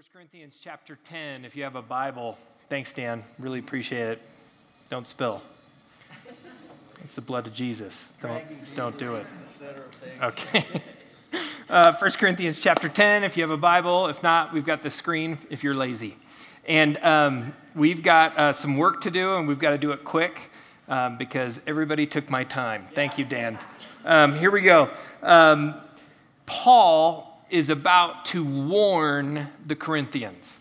1 Corinthians chapter 10, if you have a Bible. Thanks, Dan. Really appreciate it. Don't spill. It's the blood of Jesus. Don't, don't do it. Okay. Uh, 1 Corinthians chapter 10, if you have a Bible. If not, we've got the screen if you're lazy. And um, we've got uh, some work to do, and we've got to do it quick um, because everybody took my time. Thank you, Dan. Um, here we go. Um, Paul is about to warn the Corinthians.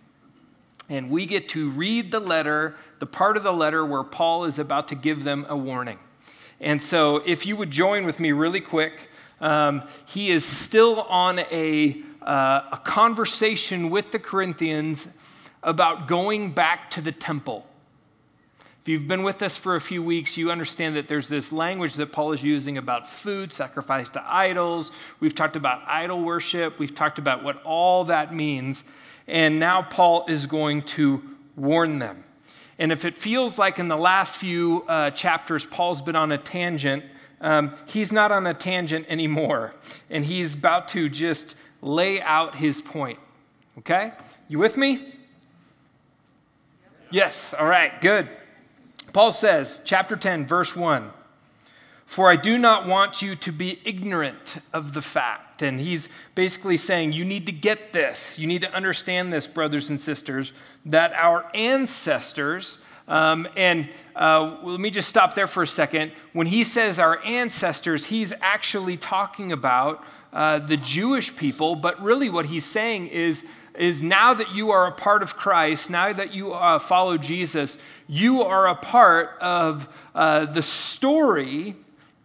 And we get to read the letter, the part of the letter where Paul is about to give them a warning. And so, if you would join with me really quick, um, he is still on a, uh, a conversation with the Corinthians about going back to the temple. If you've been with us for a few weeks, you understand that there's this language that Paul is using about food, sacrifice to idols. We've talked about idol worship. We've talked about what all that means. And now Paul is going to warn them. And if it feels like in the last few uh, chapters, Paul's been on a tangent, um, he's not on a tangent anymore. And he's about to just lay out his point. Okay? You with me? Yes. All right, good. Paul says, chapter 10, verse 1 For I do not want you to be ignorant of the fact. And he's basically saying, You need to get this. You need to understand this, brothers and sisters, that our ancestors, um, and uh, let me just stop there for a second. When he says our ancestors, he's actually talking about uh, the Jewish people, but really what he's saying is is now that you are a part of Christ, now that you uh, follow Jesus, you are a part of uh, the story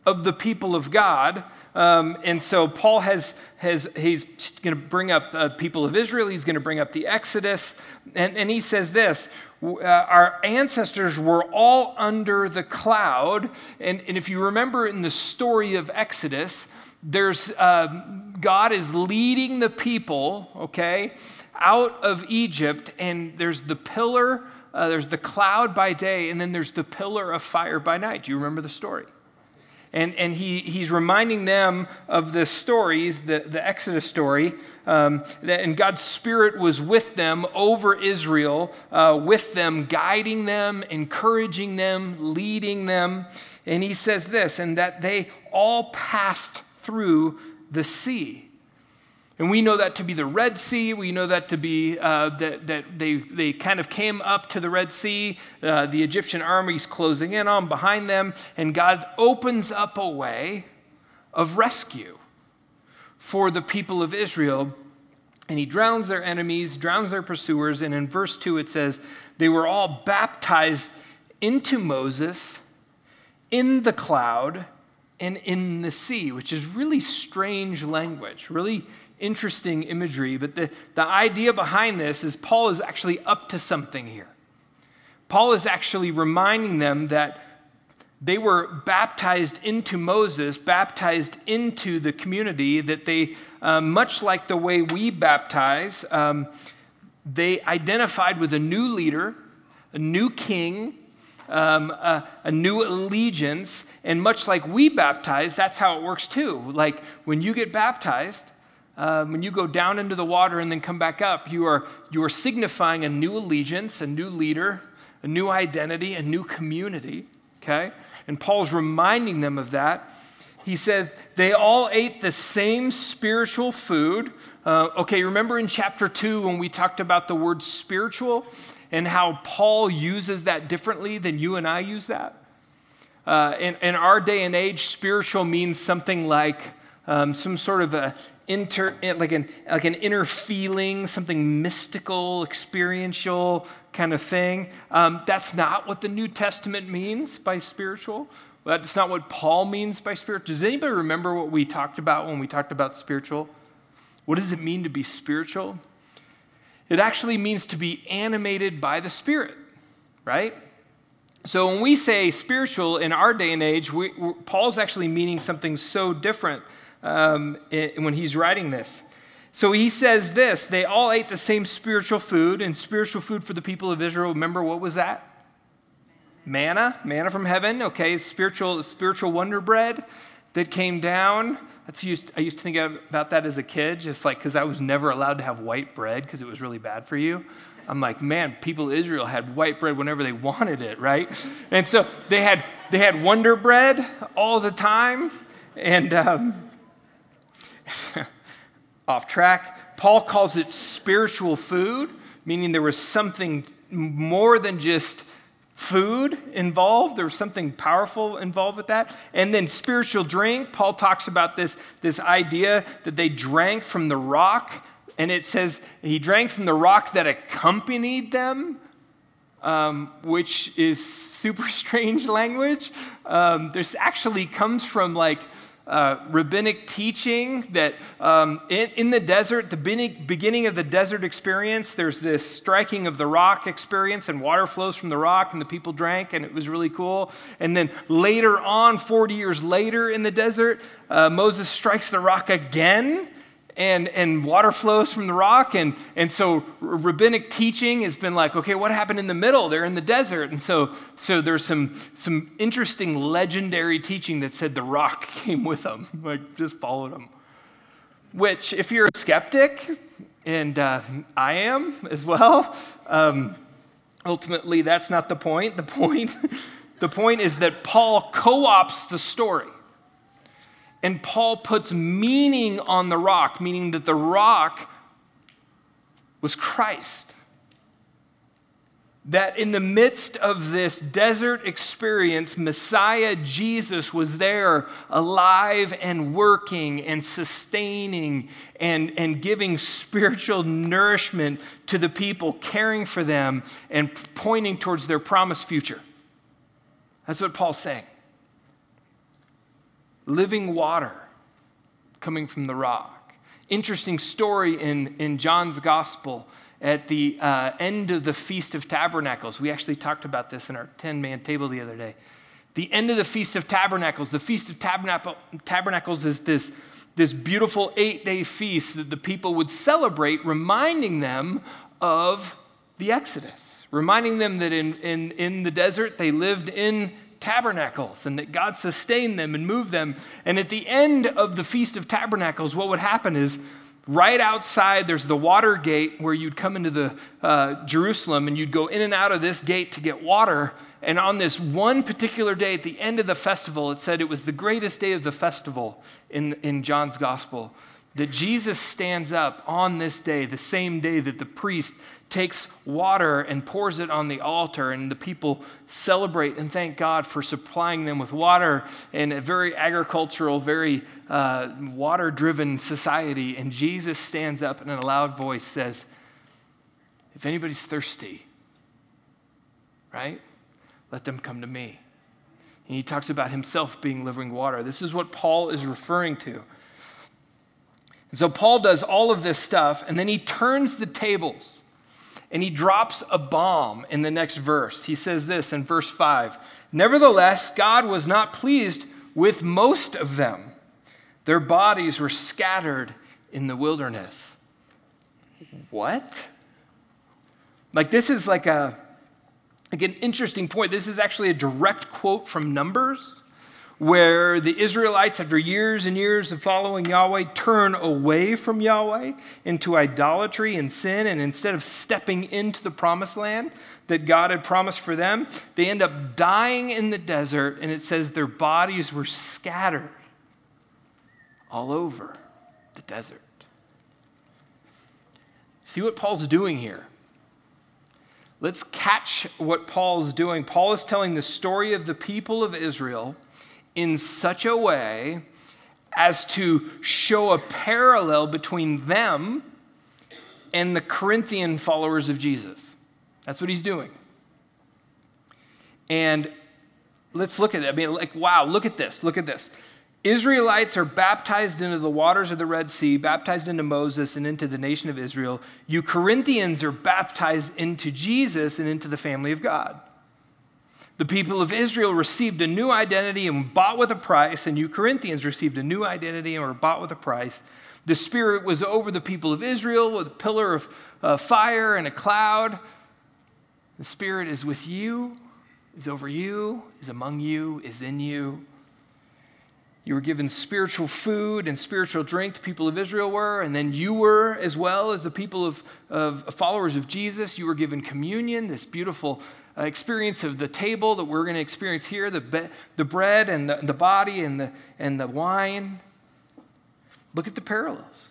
of the people of God. Um, and so Paul has, has he's going to bring up uh, people of Israel. He's going to bring up the Exodus, and, and he says this: uh, Our ancestors were all under the cloud, and, and if you remember in the story of Exodus, there's uh, God is leading the people, okay, out of Egypt, and there's the pillar, uh, there's the cloud by day, and then there's the pillar of fire by night. Do you remember the story? And, and he, he's reminding them of the stories, the, the Exodus story, um, that, and God's Spirit was with them over Israel, uh, with them, guiding them, encouraging them, leading them. And he says this, and that they all passed through the sea. And we know that to be the Red Sea. We know that to be uh, that, that they, they kind of came up to the Red Sea. Uh, the Egyptian army's closing in on behind them. And God opens up a way of rescue for the people of Israel. And he drowns their enemies, drowns their pursuers. And in verse 2, it says, They were all baptized into Moses in the cloud and in the sea, which is really strange language, really interesting imagery, but the, the idea behind this is Paul is actually up to something here. Paul is actually reminding them that they were baptized into Moses, baptized into the community, that they, uh, much like the way we baptize, um, they identified with a new leader, a new king, um, a, a, new allegiance. And much like we baptize, that's how it works too. Like when you get baptized, um, when you go down into the water and then come back up, you are, you are signifying a new allegiance, a new leader, a new identity, a new community, okay? And Paul's reminding them of that. He said, they all ate the same spiritual food. Uh, okay, remember in chapter two when we talked about the word spiritual and how Paul uses that differently than you and I use that? Uh, in, in our day and age, spiritual means something like um, some sort of a inter, like an, like an inner feeling, something mystical, experiential kind of thing. Um, that's not what the New Testament means by spiritual. That's not what Paul means by spiritual. Does anybody remember what we talked about when we talked about spiritual? What does it mean to be spiritual? It actually means to be animated by the Spirit, right? So when we say spiritual in our day and age, we, Paul's actually meaning something so different um, it, when he's writing this. So he says this they all ate the same spiritual food, and spiritual food for the people of Israel, remember what was that? Manna, manna from heaven, okay, spiritual, spiritual wonder bread. that came down. That's used, I used to think about that as a kid, just like because I was never allowed to have white bread because it was really bad for you. I'm like, man, people of Israel had white bread whenever they wanted it, right? And so they had they had Wonder Bread all the time, and um, off track. Paul calls it spiritual food, meaning there was something more than just food involved. There was something powerful involved with that. And then spiritual drink. Paul talks about this, this idea that they drank from the rock. And it says he drank from the rock that accompanied them, um, which is super strange language. Um, this actually comes from like uh, rabbinic teaching that um, in, in, the desert, the beginning of the desert experience, there's this striking of the rock experience, and water flows from the rock, and the people drank, and it was really cool. And then later on, 40 years later in the desert, uh, Moses strikes the rock again, and, and water flows from the rock. And, and so rabbinic teaching has been like, okay, what happened in the middle? They're in the desert. And so, so there's some, some interesting legendary teaching that said the rock came with them, like just followed them. Which, if you're a skeptic, and uh, I am as well, um, ultimately that's not the point. The point, the point is that Paul co opts the story. And Paul puts meaning on the rock, meaning that the rock was Christ. That in the midst of this desert experience, Messiah Jesus was there, alive and working and sustaining and, and giving spiritual nourishment to the people, caring for them and pointing towards their promised future. That's what Paul's saying living water coming from the rock. Interesting story in, in John's gospel at the uh, end of the Feast of Tabernacles. We actually talked about this in our 10 man table the other day. The end of the Feast of Tabernacles. The Feast of Tabernacles is this, this beautiful eight day feast that the people would celebrate, reminding them of the Exodus, reminding them that in, in, in the desert they lived in tabernacles and that God sustained them and moved them. And at the end of the Feast of Tabernacles, what would happen is right outside there's the water gate where you'd come into the uh, Jerusalem and you'd go in and out of this gate to get water. And on this one particular day at the end of the festival, it said it was the greatest day of the festival in, in John's gospel. That Jesus stands up on this day, the same day that the priest takes water and pours it on the altar, and the people celebrate and thank God for supplying them with water in a very agricultural, very uh, water driven society. And Jesus stands up and in a loud voice says, If anybody's thirsty, right, let them come to me. And he talks about himself being living water. This is what Paul is referring to. And so Paul does all of this stuff, and then he turns the tables and he drops a bomb in the next verse. He says this in verse 5 Nevertheless, God was not pleased with most of them, their bodies were scattered in the wilderness. What? Like, this is like a like an interesting point. This is actually a direct quote from Numbers where the Israelites, after years and years of following Yahweh, turn away from Yahweh into idolatry and sin, and instead of stepping into the promised land that God had promised for them, they end up dying in the desert, and it says their bodies were scattered all over the desert. See what Paul's doing here? Let's catch what Paul's doing. Paul is telling the story of the people of Israel in such a way as to show a parallel between them and the Corinthian followers of Jesus. That's what he's doing. And let's look at it. I mean, like, wow, look at this. Look at this. Israelites are baptized into the waters of the Red Sea, baptized into Moses and into the nation of Israel. You Corinthians are baptized into Jesus and into the family of God. The people of Israel received a new identity and bought with a price, and you Corinthians received a new identity and were bought with a price. The Spirit was over the people of Israel with a pillar of uh, fire and a cloud. The Spirit is with you, is over you, is among you, is in you. You were given spiritual food and spiritual drink, the people of Israel were, and then you were as well as the people of, of followers of Jesus. You were given communion, this beautiful Uh, experience of the table that we're going to experience here the, be- the bread and the, the body and the, and the wine. Look at the parallels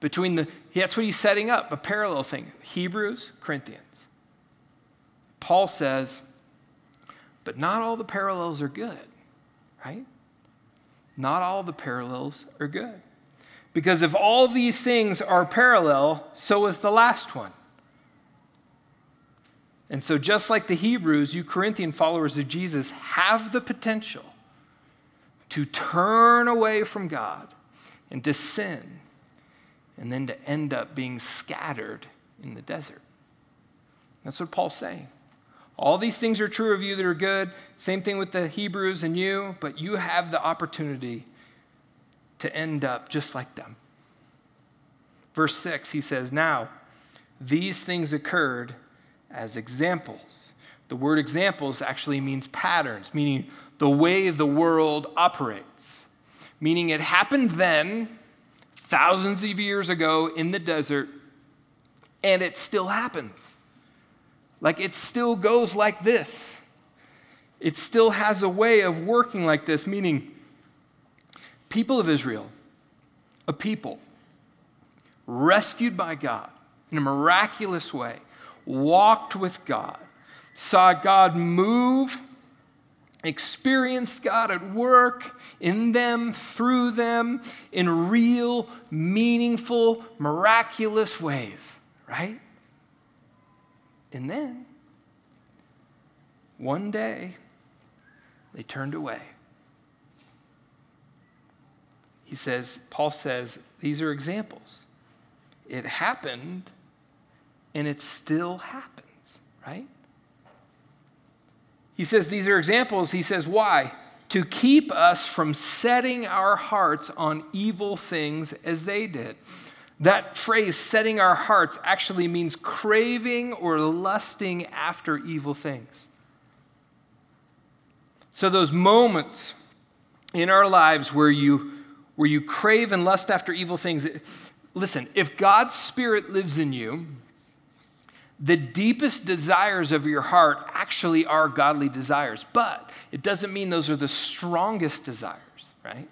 between the, that's what he's setting up, a parallel thing Hebrews, Corinthians. Paul says, but not all the parallels are good, right? Not all the parallels are good. Because if all these things are parallel, so is the last one. And so, just like the Hebrews, you Corinthian followers of Jesus have the potential to turn away from God and to sin, and then to end up being scattered in the desert. That's what Paul's saying. All these things are true of you that are good. Same thing with the Hebrews and you, but you have the opportunity to end up just like them. Verse 6, he says, Now, these things occurred as examples. The word examples actually means patterns, meaning the way the world operates. Meaning it happened then, thousands of years ago in the desert, and it still happens. Like it still goes like this. It still has a way of working like this, meaning, people of Israel, a people rescued by God in a miraculous way, walked with God, saw God move, experienced God at work in them, through them, in real, meaningful, miraculous ways, right? And then, one day, they turned away. He says, Paul says, these are examples. It happened and it still happens, right? He says, these are examples. He says, why? To keep us from setting our hearts on evil things as they did. That phrase, setting our hearts, actually means craving or lusting after evil things. So, those moments in our lives where you, where you crave and lust after evil things, listen, if God's Spirit lives in you, the deepest desires of your heart actually are godly desires, but it doesn't mean those are the strongest desires, right?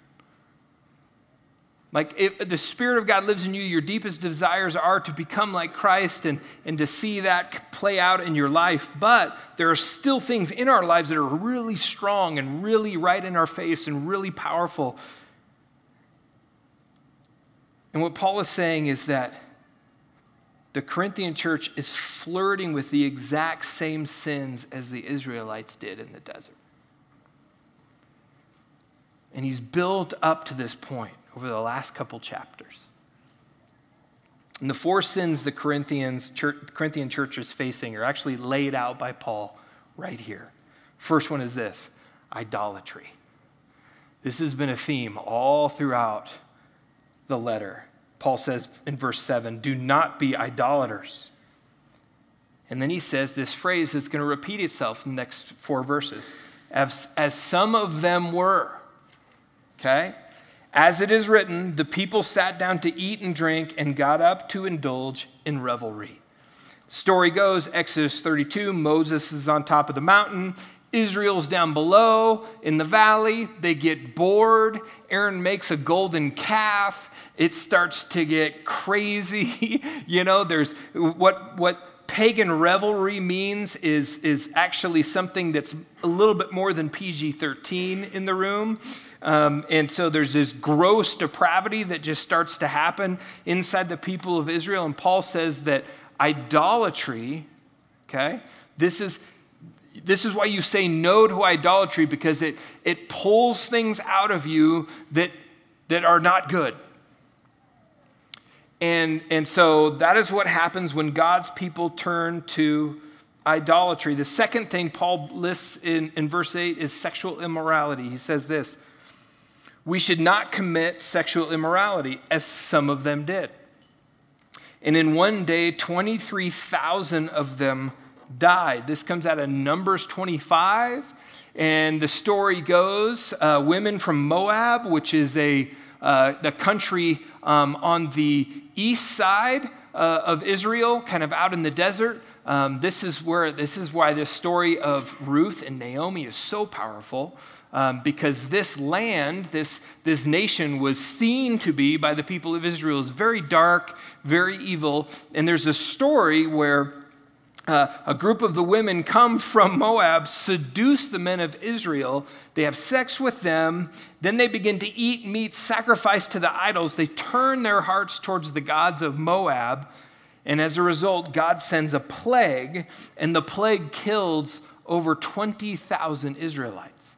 Like, if the Spirit of God lives in you, your deepest desires are to become like Christ and, and to see that play out in your life. But there are still things in our lives that are really strong and really right in our face and really powerful. And what Paul is saying is that the Corinthian church is flirting with the exact same sins as the Israelites did in the desert. And he's built up to this point over the last couple chapters. And the four sins the Corinthians church, Corinthian church is facing are actually laid out by Paul right here. First one is this idolatry. This has been a theme all throughout the letter. Paul says in verse 7 do not be idolaters. And then he says this phrase that's going to repeat itself in the next four verses as, as some of them were. Okay? As it is written, the people sat down to eat and drink and got up to indulge in revelry. Story goes Exodus 32, Moses is on top of the mountain. Israel's down below in the valley. They get bored. Aaron makes a golden calf. It starts to get crazy. you know, there's what, what pagan revelry means is, is actually something that's a little bit more than PG 13 in the room. Um, and so there's this gross depravity that just starts to happen inside the people of Israel. And Paul says that idolatry, okay, this is. This is why you say no to idolatry because it, it pulls things out of you that, that are not good. And, and so that is what happens when God's people turn to idolatry. The second thing Paul lists in, in verse 8 is sexual immorality. He says this we should not commit sexual immorality, as some of them did. And in one day, 23,000 of them died. This comes out of Numbers 25. And the story goes uh, women from Moab, which is a uh, the country um, on the east side uh, of Israel, kind of out in the desert. Um, this is where this is why this story of Ruth and Naomi is so powerful. Um, because this land, this, this nation was seen to be by the people of Israel as very dark, very evil. And there's a story where uh, a group of the women come from Moab, seduce the men of Israel. They have sex with them. Then they begin to eat meat sacrificed to the idols. They turn their hearts towards the gods of Moab. And as a result, God sends a plague, and the plague kills over 20,000 Israelites.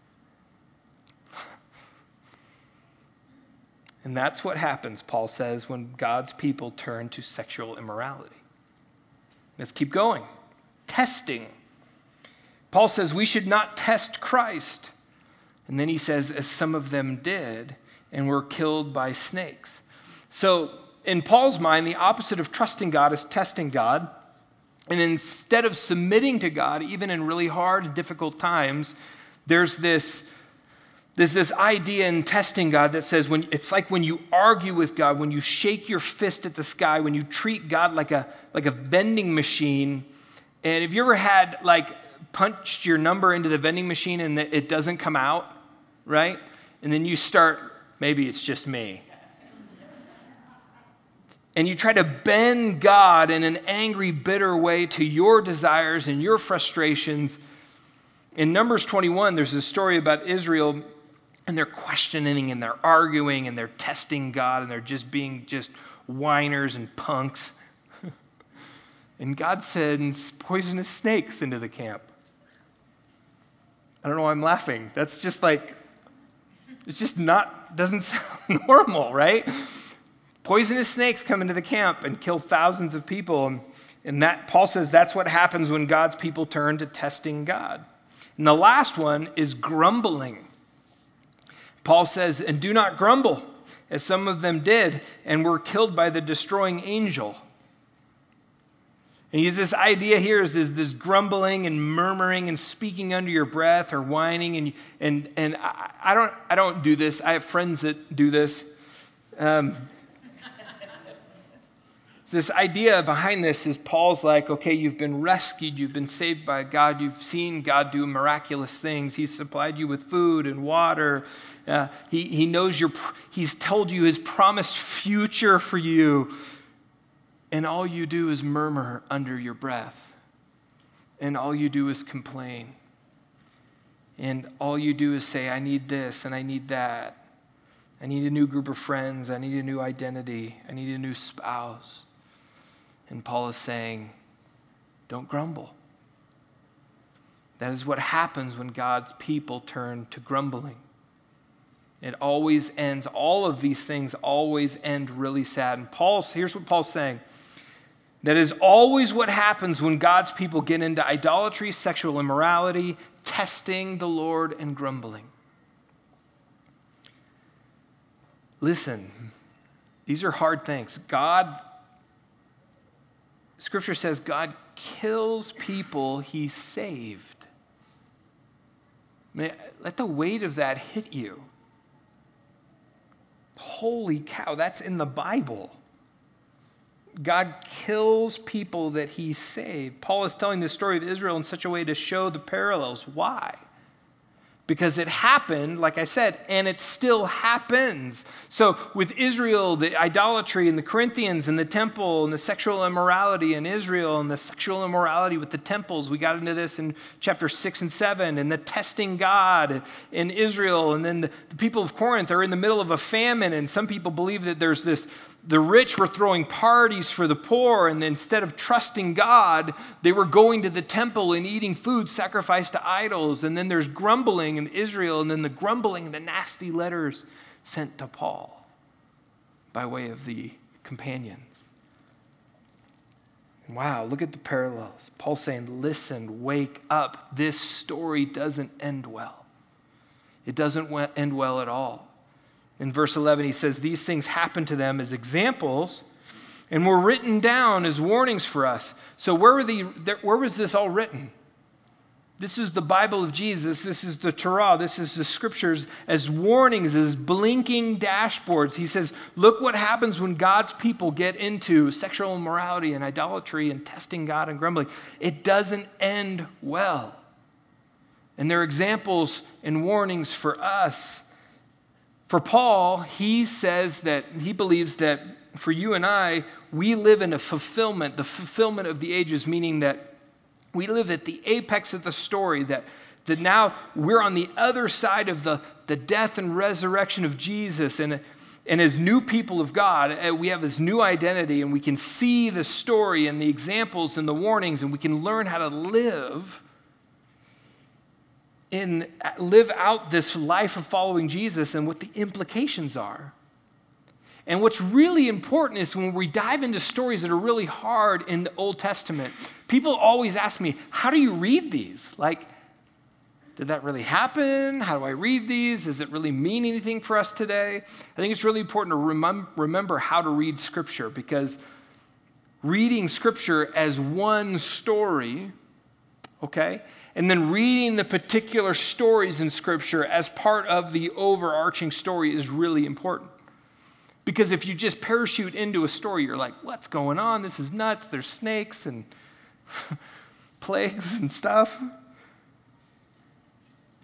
And that's what happens, Paul says, when God's people turn to sexual immorality. Let's keep going testing. Paul says we should not test Christ. And then he says, as some of them did and were killed by snakes. So, in Paul's mind, the opposite of trusting God is testing God. And instead of submitting to God, even in really hard and difficult times, there's this, there's this idea in testing God that says when, it's like when you argue with God, when you shake your fist at the sky, when you treat God like a, like a vending machine and have you ever had like punched your number into the vending machine and it doesn't come out, right? And then you start, maybe it's just me. And you try to bend God in an angry, bitter way to your desires and your frustrations. In Numbers 21, there's a story about Israel, and they're questioning and they're arguing and they're testing God and they're just being just whiners and punks. And God sends poisonous snakes into the camp. I don't know why I'm laughing. That's just like, it's just not, doesn't sound normal, right? Poisonous snakes come into the camp and kill thousands of people. And that, Paul says that's what happens when God's people turn to testing God. And the last one is grumbling. Paul says, and do not grumble, as some of them did, and were killed by the destroying angel. And use this idea here is this, this grumbling and murmuring and speaking under your breath or whining. And, and, and I, I don't, I don't do this. I have friends that do this. Um, this idea behind this is Paul's like, okay, you've been rescued, you've been saved by God, you've seen God do miraculous things. He's supplied you with food and water. Uh, he, he knows your, he's told you his promised future for you and all you do is murmur under your breath, and all you do is complain, and all you do is say, I need this and I need that. I need a new group of friends. I need a new identity. I need a new spouse. And Paul is saying, don't grumble. That is what happens when God's people turn to grumbling. It always ends, all of these things always end really sad. And Paul's, here's what Paul's saying that is always what happens when God's people get into idolatry, sexual immorality, testing the Lord, and grumbling. Listen, these are hard things. God, Scripture says God kills people he saved. let the weight of that hit you. Holy cow, that's in the Bible. God kills people that he saved. Paul is telling the story of Israel in such a way to show the parallels. Why? Because it happened, like I said, and it still happens. So, with Israel, the idolatry and the Corinthians and the temple and the sexual immorality in Israel and the sexual immorality with the temples, we got into this in chapter six and seven, and the testing God in Israel. And then the, the people of Corinth are in the middle of a famine, and some people believe that there's this the rich were throwing parties for the poor, and instead of trusting God, they were going to the temple and eating food sacrificed to idols. And then there's grumbling in Israel, and then the grumbling and the nasty letters sent to Paul by way of the companions. Wow, look at the parallels. Paul saying, Listen, wake up. This story doesn't end well. It doesn't end well at all. In verse 11, he says, These things happened to them as examples and were written down as warnings for us. So, where, were the, where was this all written? This is the Bible of Jesus. This is the Torah. This is the scriptures as warnings, as blinking dashboards. He says, Look what happens when God's people get into sexual immorality and idolatry and testing God and grumbling. It doesn't end well. And there are examples and warnings for us. For Paul, he says that he believes that for you and I, we live in a fulfillment, the fulfillment of the ages, meaning that we live at the apex of the story, that, that now we're on the other side of the, the death and resurrection of Jesus. And, and as new people of God, eh, we have this new identity, and we can see the story and the examples and the warnings, and we can learn how to live in live out this life of following Jesus and what the implications are. And what's really important is when we dive into stories that are really hard in the Old Testament, people always ask me, How do you read these? Like, did that really happen? How do I read these? Does it really mean anything for us today? I think it's really important to remem- remember how to read Scripture because reading Scripture as one story, okay, and then reading the particular stories in Scripture as part of the overarching story is really important. Because if you just parachute into a story, you're like, what's going on? This is nuts. There's snakes and plagues and stuff.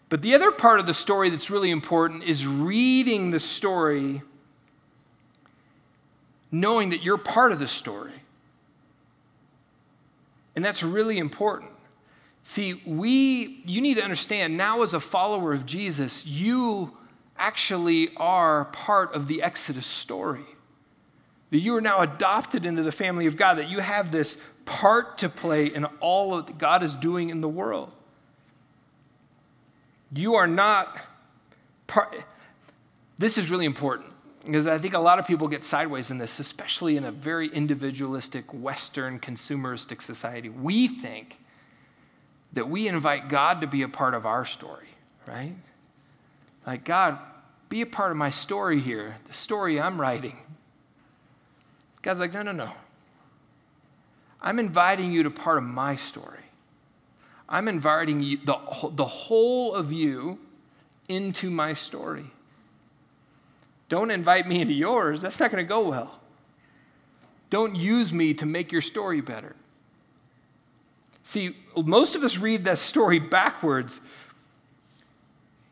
But the other part of the story that's really important is reading the story knowing that you're part of the story. And that's really important. See, we, you need to understand now as a follower of Jesus, you actually are part of the Exodus story. That you are now adopted into the family of God, that you have this part to play in all that God is doing in the world. You are not part. This is really important because I think a lot of people get sideways in this, especially in a very individualistic, Western, consumeristic society. We think that we invite God to be a part of our story, right? Like, God, be a part of my story here, the story I'm writing. God's like, no, no, no. I'm inviting you to part of my story. I'm inviting you, the, the whole of you into my story. Don't invite me into yours. That's not going to go well. Don't use me to make your story better. See, most of us read this story backwards.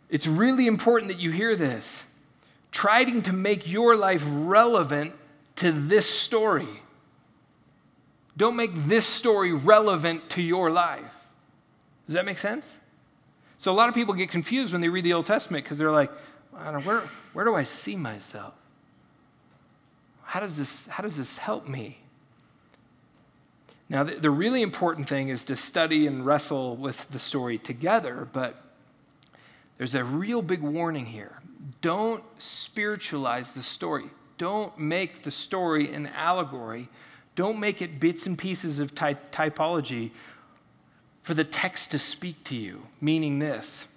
It's really important that you hear this. Trying to make your life relevant to this story. Don't make this story relevant to your life. Does that make sense? So, a lot of people get confused when they read the Old Testament because they're like, where, where do I see myself? How does, this, how does this help me? Now, the, the really important thing is to study and wrestle with the story together, but there's a real big warning here. Don't spiritualize the story. Don't make the story an allegory. Don't make it bits and pieces of ty- typology for the text to speak to you, meaning this.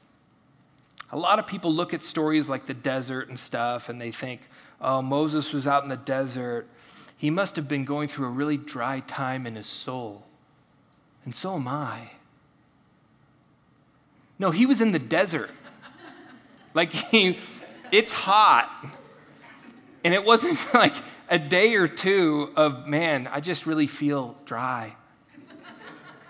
A lot of people look at stories like the desert and stuff and they think, oh, Moses was out in the desert he must have been going through a really dry time in his soul. And so am I. No, he was in the desert. Like, he, it's hot. And it wasn't like a day or two of, man, I just really feel dry.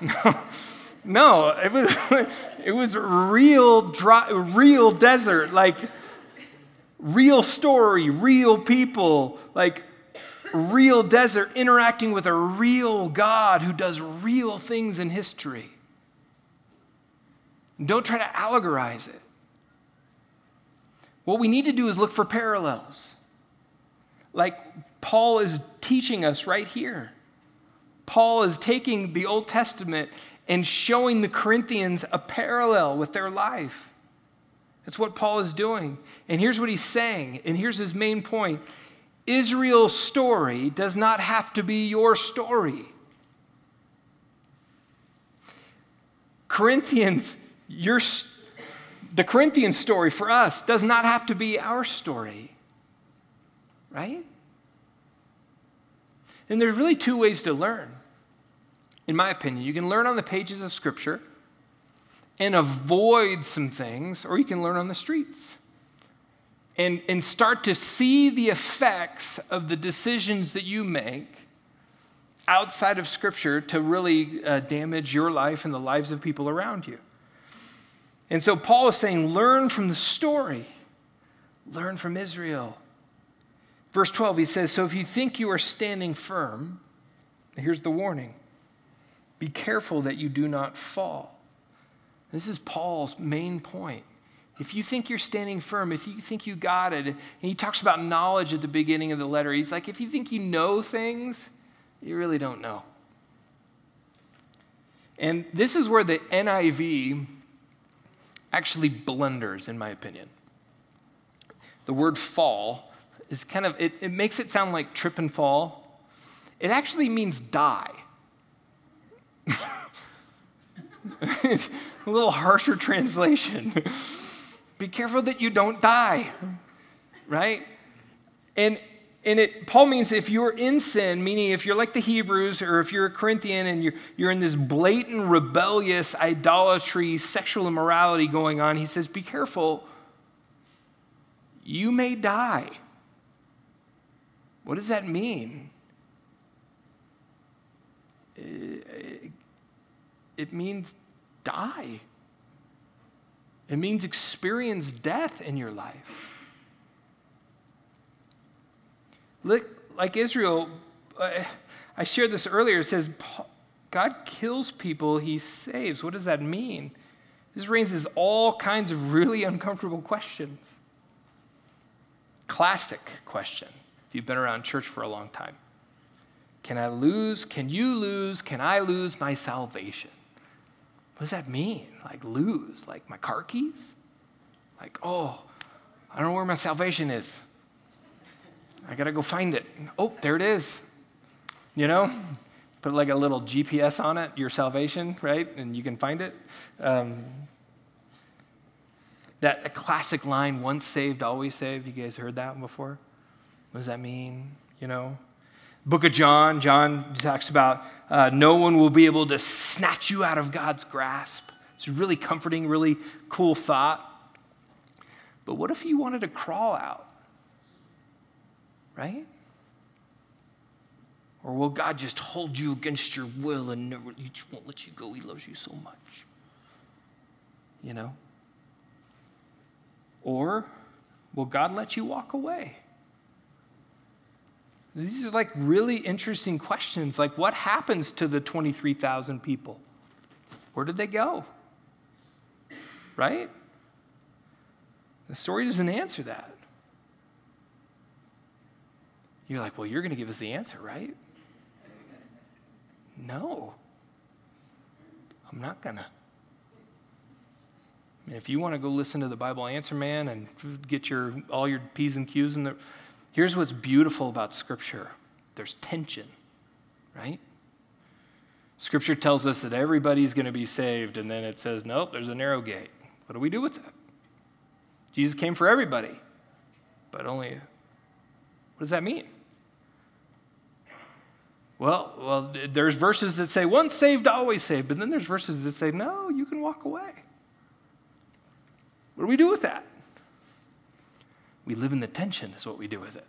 No, no it was, it was real, dry, real desert, like real story, real people, like real desert interacting with a real God who does real things in history. Don't try to allegorize it. What we need to do is look for parallels. Like Paul is teaching us right here. Paul is taking the Old Testament and showing the Corinthians a parallel with their life. That's what Paul is doing. And here's what he's saying, and here's his main point Israel's story does not have to be your story. Corinthians, your, the Corinthian story for us does not have to be our story, right? And there's really two ways to learn, in my opinion. You can learn on the pages of Scripture, and avoid some things, or you can learn on the streets and, and start to see the effects of the decisions that you make outside of Scripture to really uh, damage your life and the lives of people around you. And so Paul is saying, learn from the story, learn from Israel. Verse 12, he says, So if you think you are standing firm, here's the warning be careful that you do not fall. This is Paul's main point. If you think you're standing firm, if you think you got it, and he talks about knowledge at the beginning of the letter, he's like, if you think you know things, you really don't know. And this is where the NIV actually blunders, in my opinion. The word fall is kind of, it, it makes it sound like trip and fall. It actually means die. it's a little harsher translation. Be careful that you don't die, right? And and it Paul means if you're in sin, meaning if you're like the Hebrews or if you're a Corinthian and you're, you're in this blatant rebellious idolatry, sexual immorality going on, he says, be careful. You may die. What does that mean? It means die. It means experience death in your life. Look, like Israel, I shared this earlier. It says, God kills people, he saves. What does that mean? This raises all kinds of really uncomfortable questions. Classic question, if you've been around church for a long time. Can I lose? Can you lose? Can I lose my salvation? What does that mean? Like lose? Like my car keys? Like, oh, I don't know where my salvation is. I gotta go find it. Oh, there it is. You know, put like a little GPS on it, your salvation, right? And you can find it. Um, that classic line, once saved, always saved. You guys heard that one before? What does that mean? You know? Book of John, John talks about uh, no one will be able to snatch you out of God's grasp. It's a really comforting, really cool thought. But what if you wanted to crawl out? Right? Or will God just hold you against your will and never, he won't let you go? He loves you so much. You know? Or will God let you walk away? These are like really interesting questions. Like, what happens to the 23,000 people? Where did they go? Right? The story doesn't answer that. You're like, well, you're going to give us the answer, right? No. I'm not going to. I mean, if you want to go listen to the Bible Answer Man and get your all your P's and Q's in the Here's what's beautiful about Scripture there's tension, right? Scripture tells us that everybody's going to be saved, and then it says, nope, there's a narrow gate. What do we do with that? Jesus came for everybody, but only. What does that mean? Well, well, there's verses that say once saved, always saved, but then there's verses that say no, you can walk away. What do we do with that? We live in the tension, is what we do with it.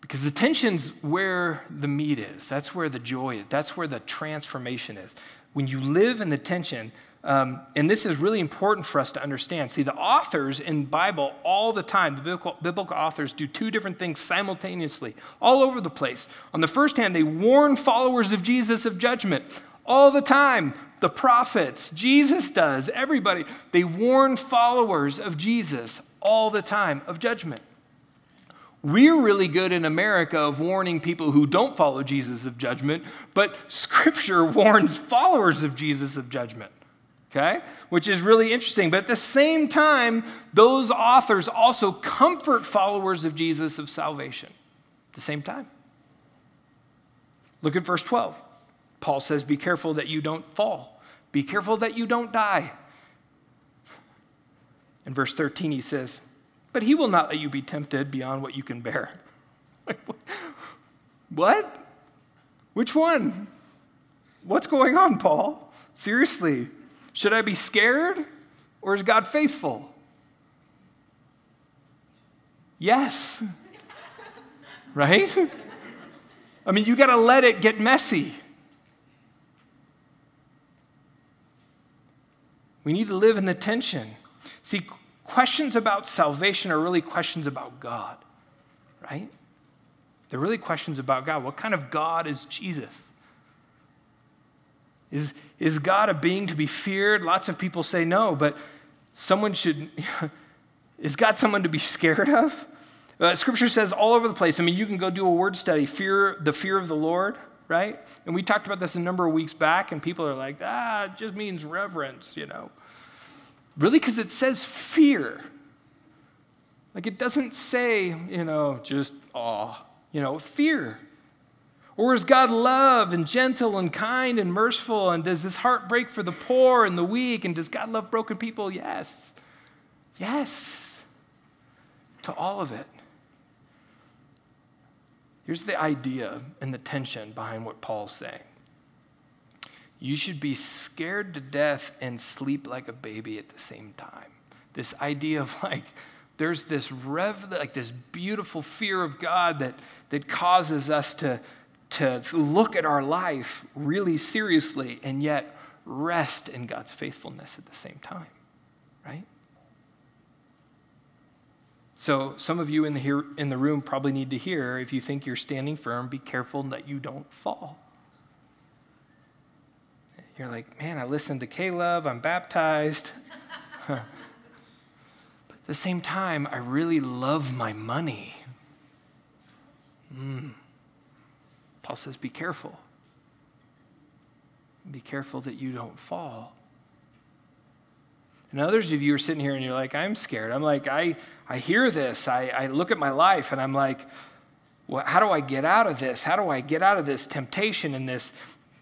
Because the tension's where the meat is. That's where the joy is. That's where the transformation is. When you live in the tension, um, and this is really important for us to understand. See, the authors in Bible all the time, the biblical, biblical authors do two different things simultaneously, all over the place. On the first hand, they warn followers of Jesus of judgment all the time the prophets, Jesus does, everybody. They warn followers of Jesus all the time of judgment. We're really good in America of warning people who don't follow Jesus of judgment, but Scripture warns followers of Jesus of judgment. Okay? Which is really interesting. But at the same time, those authors also comfort followers of Jesus of salvation. At the same time. Look at verse 12. Paul says, Be careful that you don't fall. Be careful that you don't die. In verse 13, he says, But he will not let you be tempted beyond what you can bear. what? Which one? What's going on, Paul? Seriously, should I be scared or is God faithful? Yes. right? I mean, you got to let it get messy. We need to live in the tension. See, questions about salvation are really questions about God, right? They're really questions about God. What kind of God is Jesus? Is, is God a being to be feared? Lots of people say no, but someone should. is God someone to be scared of? Uh, scripture says all over the place. I mean, you can go do a word study, fear, the fear of the Lord, right? And we talked about this a number of weeks back, and people are like, ah, it just means reverence, you know. Really, because it says fear. Like it doesn't say, you know, just awe, you know, fear. Or is God love and gentle and kind and merciful? And does his heart break for the poor and the weak? And does God love broken people? Yes. Yes. To all of it. Here's the idea and the tension behind what Paul's saying. You should be scared to death and sleep like a baby at the same time. This idea of like, there's this rev, like this beautiful fear of God that, that causes us to, to look at our life really seriously and yet rest in God's faithfulness at the same time, right? So, some of you in the, here, in the room probably need to hear if you think you're standing firm, be careful that you don't fall. You're like, man, I listened to K-LOVE, I'm baptized. but at the same time, I really love my money. Mm. Paul says, be careful. Be careful that you don't fall. And others of you are sitting here and you're like, I'm scared. I'm like, I, I hear this. I, I look at my life and I'm like, well, how do I get out of this? How do I get out of this temptation and this,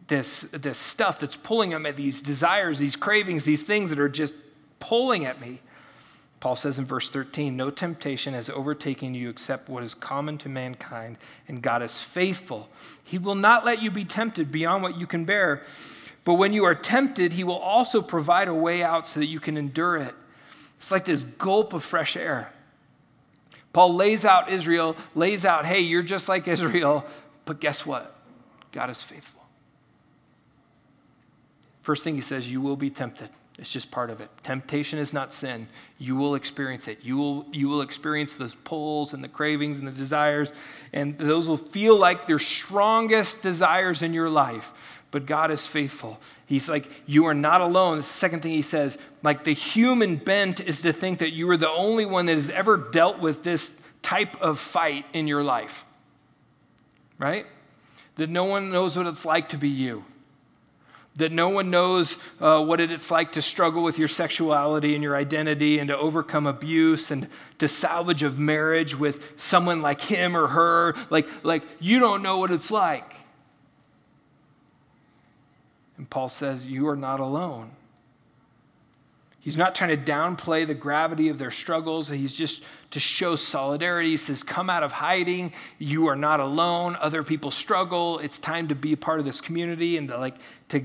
this, this stuff that's pulling at me, these desires, these cravings, these things that are just pulling at me? Paul says in verse 13, No temptation has overtaken you except what is common to mankind, and God is faithful. He will not let you be tempted beyond what you can bear. But when you are tempted, he will also provide a way out so that you can endure it. It's like this gulp of fresh air. Paul lays out Israel, lays out, hey, you're just like Israel, but guess what? God is faithful. First thing he says, you will be tempted. It's just part of it. Temptation is not sin. You will experience it. You will, you will experience those pulls and the cravings and the desires, and those will feel like their strongest desires in your life but God is faithful. He's like, you are not alone. The second thing he says, like the human bent is to think that you are the only one that has ever dealt with this type of fight in your life, right? That no one knows what it's like to be you. That no one knows uh, what it's like to struggle with your sexuality and your identity and to overcome abuse and to salvage a marriage with someone like him or her. Like, like you don't know what it's like. And Paul says, You are not alone. He's not trying to downplay the gravity of their struggles. He's just to show solidarity. He says, Come out of hiding. You are not alone. Other people struggle. It's time to be a part of this community and to like to,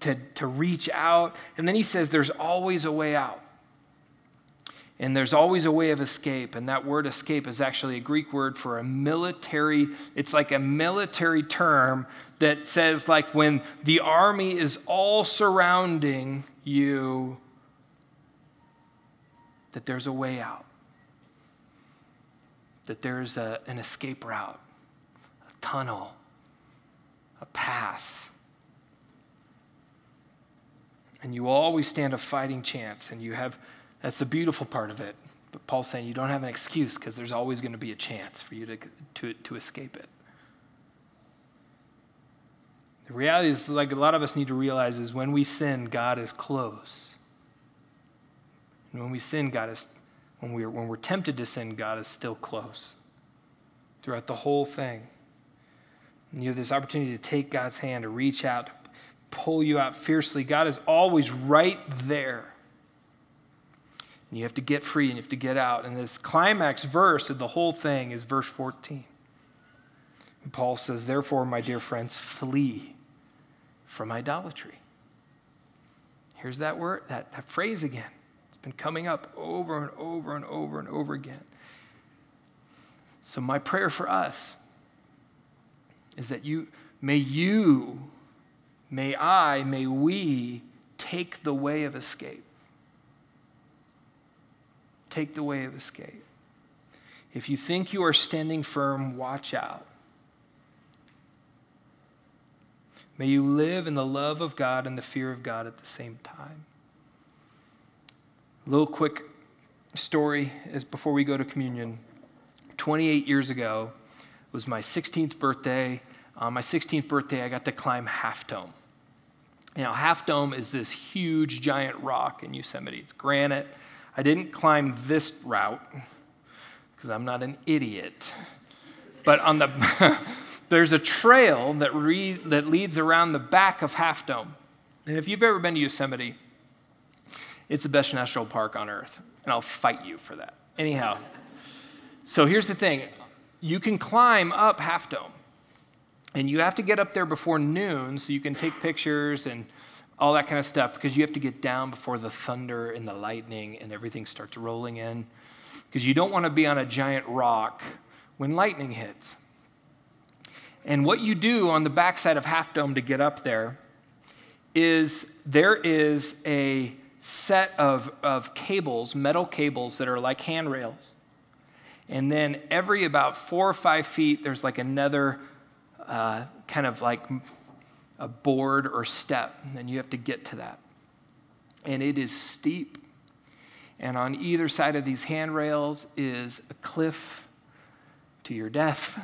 to, to reach out. And then he says, There's always a way out. And there's always a way of escape. And that word escape is actually a Greek word for a military, it's like a military term that says, like, when the army is all surrounding you, that there's a way out, that there's a, an escape route, a tunnel, a pass. And you always stand a fighting chance, and you have that's the beautiful part of it. But Paul's saying you don't have an excuse because there's always going to be a chance for you to, to, to escape it. The reality is, like a lot of us need to realize, is when we sin, God is close. And when we sin, God is, when we're, when we're tempted to sin, God is still close throughout the whole thing. And you have this opportunity to take God's hand, to reach out, to pull you out fiercely. God is always right there. And you have to get free and you have to get out. And this climax verse of the whole thing is verse 14. And Paul says, Therefore, my dear friends, flee from idolatry. Here's that word, that, that phrase again. It's been coming up over and over and over and over again. So, my prayer for us is that you, may you, may I, may we take the way of escape. Take the way of escape. If you think you are standing firm, watch out. May you live in the love of God and the fear of God at the same time. A little quick story is before we go to communion. 28 years ago was my 16th birthday. On my 16th birthday, I got to climb Half Dome. Now, Half Dome is this huge, giant rock in Yosemite. It's granite. I didn't climb this route because I'm not an idiot. But on the there's a trail that, re, that leads around the back of Half Dome. And if you've ever been to Yosemite, it's the best national park on earth. And I'll fight you for that. Anyhow, so here's the thing you can climb up Half Dome. And you have to get up there before noon so you can take pictures and all that kind of stuff because you have to get down before the thunder and the lightning and everything starts rolling in. Because you don't want to be on a giant rock when lightning hits. And what you do on the backside of Half Dome to get up there is there is a set of, of cables, metal cables that are like handrails. And then every about four or five feet, there's like another uh, kind of like a board or step, and you have to get to that. And it is steep. And on either side of these handrails is a cliff to your death.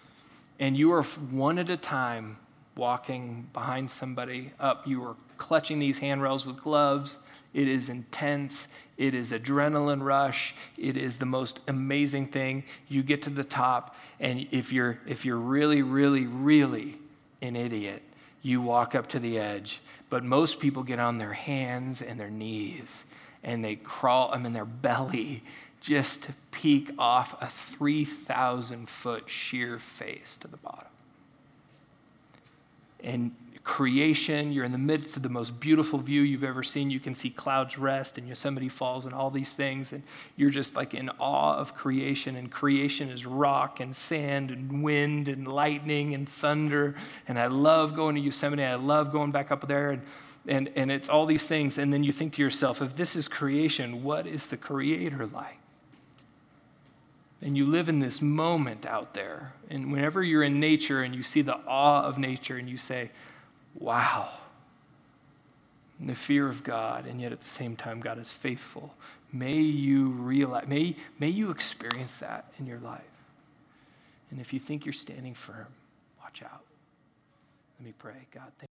and you are one at a time walking behind somebody up. You are clutching these handrails with gloves. It is intense. It is adrenaline rush. It is the most amazing thing. You get to the top, and if you're if you're really, really, really an idiot, you walk up to the edge. But most people get on their hands and their knees and they crawl, I mean, their belly just to peek off a 3,000 foot sheer face to the bottom. And creation, you're in the midst of the most beautiful view you've ever seen. You can see Clouds Rest and Yosemite Falls and all these things. And you're just like in awe of creation. And creation is rock and sand and wind and lightning and thunder. And I love going to Yosemite. I love going back up there. And and, and it's all these things. And then you think to yourself, if this is creation, what is the creator like? And you live in this moment out there. And whenever you're in nature and you see the awe of nature and you say, wow, the fear of God, and yet at the same time, God is faithful. May you realize, may, may you experience that in your life. And if you think you're standing firm, watch out. Let me pray. God, thank